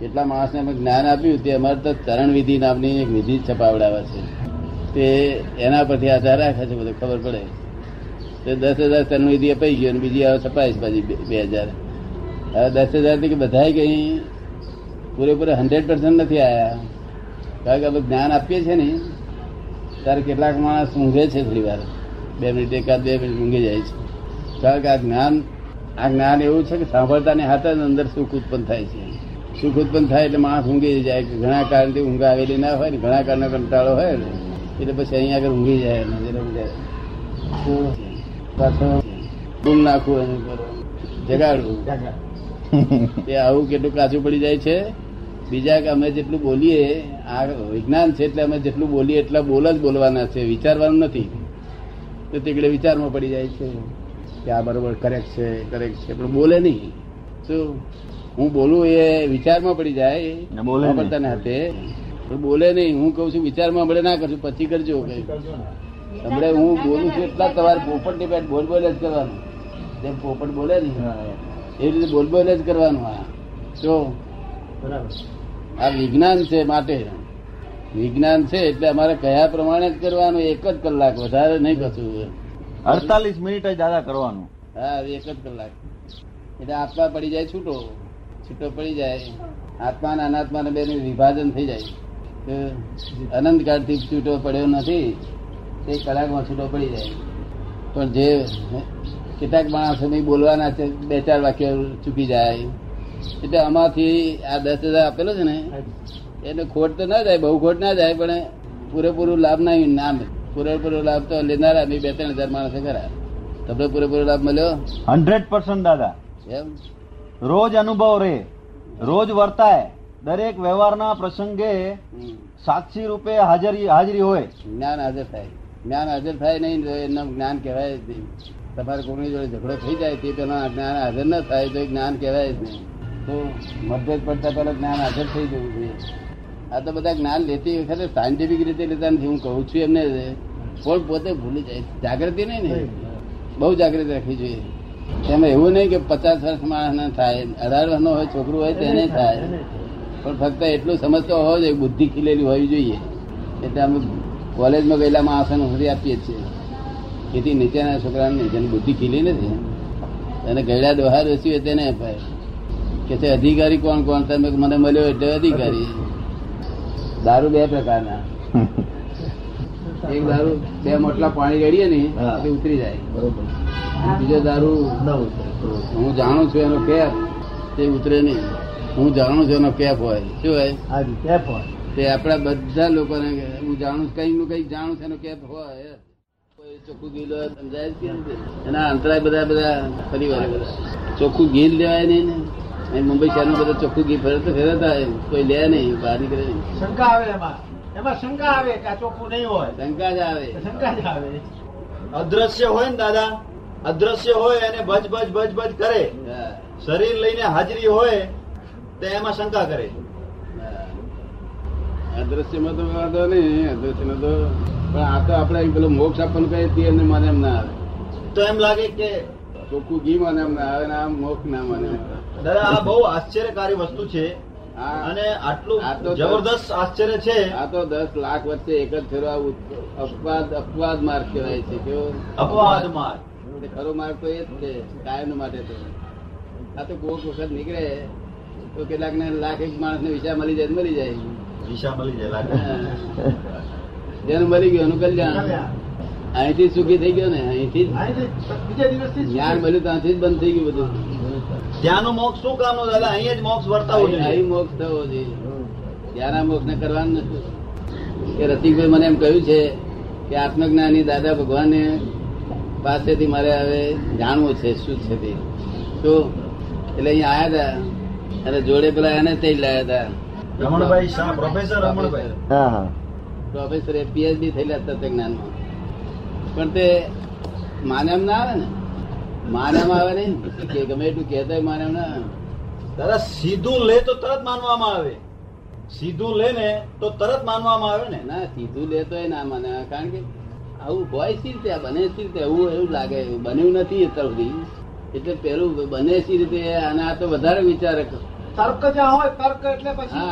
કેટલા માણસને અમે જ્ઞાન આપ્યું તે અમારે તો ચરણ વિધિ નામની એક વિધિ છપાવડાવે છે. તે એના પરથી આધાર રાખે છે બધું ખબર પડે. તે દસ હજાર ચરણ વિધિ અપાઈ ગયો અને બીજી હવે છપાઈશ પાછી બે- હજાર. હવે દસ હજારથી બધા કઈ પૂરેપૂરે હંડ્રેડ પર્સન્ટ નથી આયા. કારણ કે અમે જ્ઞાન આપીએ છીએ ને, ત્યારે કેટલાક માણસ ઊંઘે છે થોડી વાર. બે મિનિટ એકાદ, બે મિનિટ ઊંઘી જાય છે. કારણ કે આ જ્ઞાન આ જ્ઞાન એવું છે કે સાંભળતાની હાથે જ અંદર સુખ ઉત્પન્ન થાય છે. સુખ ઉત્પન્ન થાય એટલે માણસ ઊંઘી જાય. ઘણા કારણથી ઊંઘ આવેલી ના હોય ને ઘણા કારણનો કંટાળો હોય ને એટલે પછી અહીંયા આગળ ઊંઘી જાય ને એટલે ઊંઘાય પાછો બૂમ નાખવું એની પર જગાડવું. એ આવું કેટલું કાચું પડી જાય છે? બીજા કે અમે જેટલું બોલીએ આ વિજ્ઞાન છે એટલે અમે જેટલું બોલીએ એટલા બોલ જ બોલવાના છે વિચારવાનું નથી. તો તીકડે વિચારમાં પડી જાય છે કે આ બરોબર કરેક્ટ છે કરેક્ટ છે પણ બોલે નહીં. શું? હું બોલું એ વિચારમાં પડી જાય. બોલે. સાંભળતાને હાથે. બોલે નહીં. હું કઉ છું વિચારમાં બળે ના કરશું પછી કરજો કઈ હમણાં હું બોલું છું એટલા તમારે પોપટની પેટ બોલ બોલ જ કરવાનું. જેમ પોપટ બોલે ને એ. રીતે બોલ બોલ જ કરવાનું આ. જો આ વિજ્ઞાન છે માટે. વિજ્ઞાન છે એટલે અમારે કયા પ્રમાણે જ કરવાનું? એક જ કલાક વધારે નહીં કશું. અડતાલીસ મિનિટ જ દાદા કરવાનું. હા એક જ કલાક. એટલે આપવા પડી જાય છૂટો. છૂટો પડી જાય આત્મા અને અનાત્મા બે વિભાજન થઈ જાય. અનંત કાળથી છૂટો પડ્યો નથી તે કલાકમાં છૂટો પડી જાય. પણ જે કેટલાક માણસો બોલવાના છે બે ચાર વાક્ય ચૂકી જાય. એટલે આમાંથી આ દસ હજાર આપેલો છે ને એને ખોટ તો ના જાય બહુ ખોટ ના જાય પણ પૂરેપૂરું લાભ નહીં નામ પૂરેપૂરો લાભ તો લેનારા બી બે ત્રણ હજાર માણસે ખરા. તમને પૂરેપૂરો લાભ મળ્યો? હંડ્રેડ પર્સન્ટ દાદા. એમ? રોજ અનુભવ રે. રોજ વર્તાય. દરેક વ્યવહારના પ્રસંગે સાક્ષી રૂપે હાજરી હાજરી હોય. જ્ઞાન હાજર થાય. જ્ઞાન હાજર થાય નહીં એનું જ્ઞાન કહેવાય જ નહીં. તમારે કોઈની જોડે ઝઘડો થઈ જાય તે પેલા જ્ઞાન હાજર ન થાય તો જ્ઞાન કહેવાય જ નહીં. તો મતભેદ પડતા પહેલા જ્ઞાન હાજર થઈ જવું જોઈએ. આ તો બધા જ્ઞાન લેતી વખતે સાયન્ટિફિક રીતે લેતા નથી હું કહું છું એમને પણ પોતે ભૂલી જાય. જાગૃતિ નહીં ને. બહુ જાગૃતિ રાખવી જોઈએ. એમાં એવું નહીં કે પચાસ વર્ષ માણસ થાય અઢાર વર્ષનો હોય છોકરું હોય તેને થાય. પણ ફક્ત એટલું સમજતો હોવો જોઈએ બુદ્ધિ ખીલેલી હોવી જોઈએ. એટલે અમે કોલેજમાં ગયેલા માણસોને સુધી આપીએ છીએ. એથી નીચેના છોકરાને જેની બુદ્ધિ ખીલી નથી અને ગયડા દોહા રસી હોય તેને અપાય. કે છે અધિકારી કોણ કોણ? તમે મને મળ્યો એટલે અધિકારી. દારૂ બે પ્રકારના. એક દારૂ બે મોટલા પાણી રેડીએ ને. ઉતરી જાય. બીજો દારૂ હું જાણું છું એનો કેપ તે ઉતરે નહીં. હું જાણું છું એનો કેપ હોય. શું હોય? તે આપણા બધા લોકોને હું જાણું છું કઈ નું કઈ જાણું છું એનો કેપ હોય. ચોખ્ખું ગીલ હોય સમજાય જ એના અંતરાય બધા બધા પરિવાર બધા. ચોખ્ખું ગીલ લેવાય નહીં ને. મુંબઈ શહેરમાં બધા ચોખ્ખું ઘી ફરે તો ફેરતા હોય. કોઈ લે નહીં બહાર નીકળે નહીં. શંકા આવે એમાં. એમાં શંકા આવે કે આ ચોખ્ખું નહીં હોય. શંકા જ આવે. શંકા જ આવે. અદ્રશ્ય હોય ને દાદા? અદ્રશ્ય હોય અને ભજ ભજ ભજ ભજ કરે. શરીર લઈને હાજરી હોય તો એમાં શંકા કરે અદ્રશ્યમાં તો વાંધો નહીં અદ્રશ્યમાં તો પણ આ તો આપણે પેલો મોક્ષ આપણને કહીએ તે એમને મને એમ ના આવે. તો એમ લાગે કે ચોખ્ખું ઘી મને એમ ના આવે ને આ મોક્ષ ના મને દાદા આ બહુ આશ્ચર્યકારી વસ્તુ છે. અને આટલું આ તો જબરદસ્ત આશ્ચર્ય છે. આ તો દસ લાખ વચ્ચે એક જ ફેરવા અપવાદ અપવાદ માર્ગ કહેવાય છે કેવો? અપવાદ માર્ગ. ખરો માર્ગ તો એ જ છે કાયમ માટે તો. આ તો કોક વખત નીકળે તો કેટલાક ને લાખ એક માણસ ને વિષય મળી જાય મળી જાય. દિશા મળી જાય જેનું મળી ગયું એનું કલ્યાણ. અહીંથી સુખી થઈ ગયો ને અહીંથી જ્ઞાન મળ્યું ત્યાંથી જ બંધ થઈ ગયું બધું. ત્યાંનો મોક્ષ શું કામ દાદા? અહીંયા જ મોક્ષ વર્તાવું જોઈએ. અહીં મોક્ષ થવો જોઈએ. ત્યાંના મોક્ષ ને કરવાનું નથી. કે રસિકભાઈ મને એમ કહ્યું છે કે આત્મજ્ઞાની દાદા ભગવાન પાસેથી મારે હવે જાણવું છે શું છે તે. તો એટલે અહીંયા આવ્યા હતા અને જોડે પેલા એને તે લાયા હતા રમણભાઈ શાહ પ્રોફેસર રમણભાઈ. હા હા. પ્રોફેસર પીએચડી થયેલા તત્વજ્ઞાનમાં પણ તે માને એમ ના આવે ને? માને આવે નહીં કે ગમે એટલું કહેતા માને એમ ના આવે. દાદા સીધું લે તો તરત માનવામાં આવે. સીધું લે ને તો તરત માનવામાં આવે ને? ના સીધું લેતો એ ના માને. કારણ કે આવું હોય સી રીતે? બને સી રીતે? એવું એવું લાગે. બન્યું નથી અત્યાર સુધી. એટલે પેલું બને સી રીતે? અને આ તો વધારે વિચાર તર્ક જ્યાં હોય તર્ક એટલે પછી.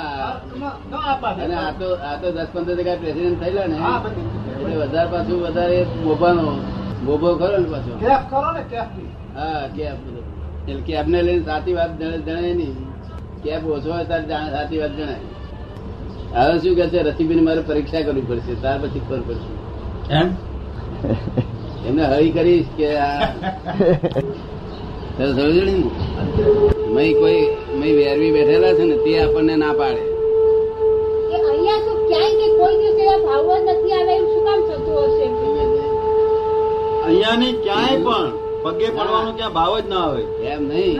અને આ તો આ તો દસ પંદર ટકા પ્રેસિડેન્ટ થયેલા ને. એટલે વધારે પાછું વધારે બોભાનો બોભો ખરો ને પાછો. કેફ કરો ને કેફ હા બધું. એટલે કેબ ને લઈને સાચી વાત જણે જણાય નહીં કેબ ઓછો હોય ત્યારે સાચી વાત જણાય. હવે શું કે છે? રસીબીની મારે પરીક્ષા કરવી પડશે. ત્યાર પછી ખબર પડશે. એમને હળી કરીશ કે મય કોઈ મય વેરવી બેઠેલા છે ને તે આપણને ના પાડે. કે અહીંયા ક્યાંય કોઈ ભાવ જ નથી આવે એવું શું કામ થતું હશે? અહીંયા ની ક્યાંય પણ પગે પડવાનો ક્યાં ભાવ જ ના હોય. એમ નહીં.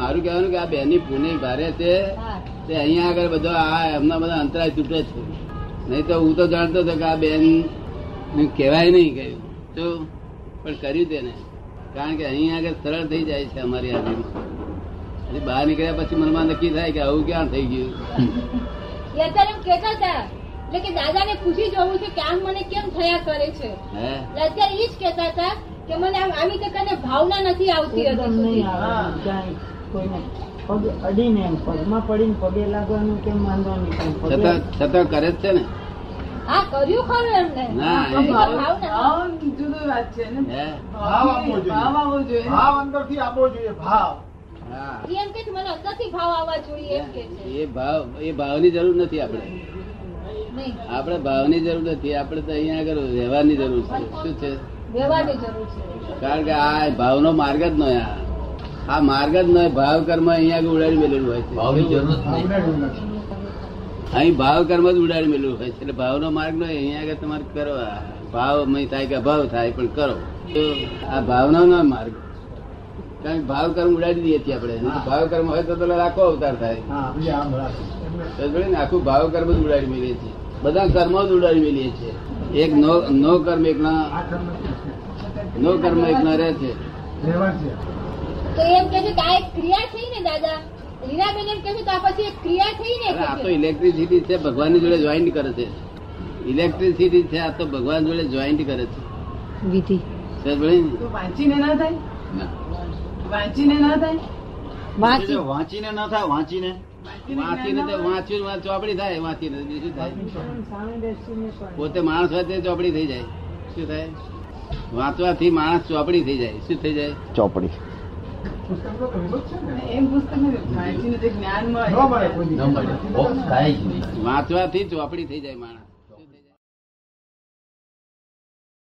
મારું કહેવાનું કે આ બેની પુણે ભારે છે. તે અહીંયા આગળ બધો આ એમના બધા અંતરાય તૂટે છે. નહીં તો હું તો જાણતો હતો કે આ બેન કહેવાય નહીં કહ્યું તો પણ કર્યું તેને. કારણ કે અહીંયા આગળ સરળ થઈ જાય છે અમારી હાજરીમાં હજી બહાર નીકળ્યા પછી મનમાં નક્કી થાય કે આવું ક્યાં થઈ ગયું. એ એટલે કે દાદાને પૂછી જવું છે કે આમ મને કેમ થયા કરે છે? અત્યારે ઈ જ કહેતા હતા કે મને આમ આવી પ્રકારની ભાવના નથી આવતી હજી એકદમ સુધી. નહીં આવે ક્યાંય કોઈને પગ અડીને એમ પગમાં પડીને પગે લાગવાનું કેમ વાંધો નહીં છતાં છતાં કરે જ છે ને. હા કર્યું ખરું એમને. ના, એ પણ ભાવ- આપવો જોઈએ. ભાવ આપવો જોઈએ ભાવ. એમ કે મને અંદરથી ભાવ આવવા જોઈએ એમ કે એ ભાવ એ ભાવની જરૂર નથી આપણે. આપણે ભાવની જરૂર નથી આપણે તો અહીંયા આગળ વ્યવહારની જરૂર છે. શું છે? વ્યવહારની જરૂર છે. કારણ કે આ ભાવનો માર્ગ જ નો આ. માર્ગ જ નો ભાવ કર્મ અહીંયા આગળ ઉડાડી મેલેલું હોય છે. ભાવની જરૂર નહીં. અહીં ભાવ કર્મ જ ઉડાડી મેલેલું હોય છે. એટલે ભાવનો માર્ગ નો અહીંયા આગળ તમારે કરો. ભાવ મય થાય કે અભાવ થાય પણ કરો. આ ભાવનો નો માર્ગ. કારણ કે ભાવ કર્મ ઉડાડી દઈએ છીએ આપણે. નહીં ભાવ કર્મ હોય તો તો લાખો અવતાર થાય. આખું ભાવ કર્મ જ ઉડાડી મેલીએ છીએ. બધા કર્મો જ ઉડાડી મેલીએ છીએ એક નો નો કર્મ એક આ કર્મ નથી. નો કર્મ એક રહે છે. તો એમ કે છે કે આ એક ક્રિયા થઈ ને દાદા. લીલાબેન એમ કે છે તો આ પછી એક ક્રિયા થઈ ને આ તો ઇલેક્ટ્રિસિટી છે ભગવાનની જોડે જોઈન્ટ કરે છે. ઇલેક્ટ્રિસિટી છે આ તો ભગવાન જોડે જોઈન્ટ કરે છે. વિધિ. વાંચીને ના થાય? વાંચીને ના થાય? વાંચી. વાંચીને ના થાય વાંચીને. વાંચીને વાંચ- ચોપડી થાય વાંચીને બીજું શું થાય. પોતે માણસ હોય તે ચોપડી થઈ જાય. શું થાય? વાંચવાથી માણસ ચોપડી થઈ જાય. શું થઈ જાય? ચોપડી. વાંચવાથી ચોપડી થઈ જાય માણસ.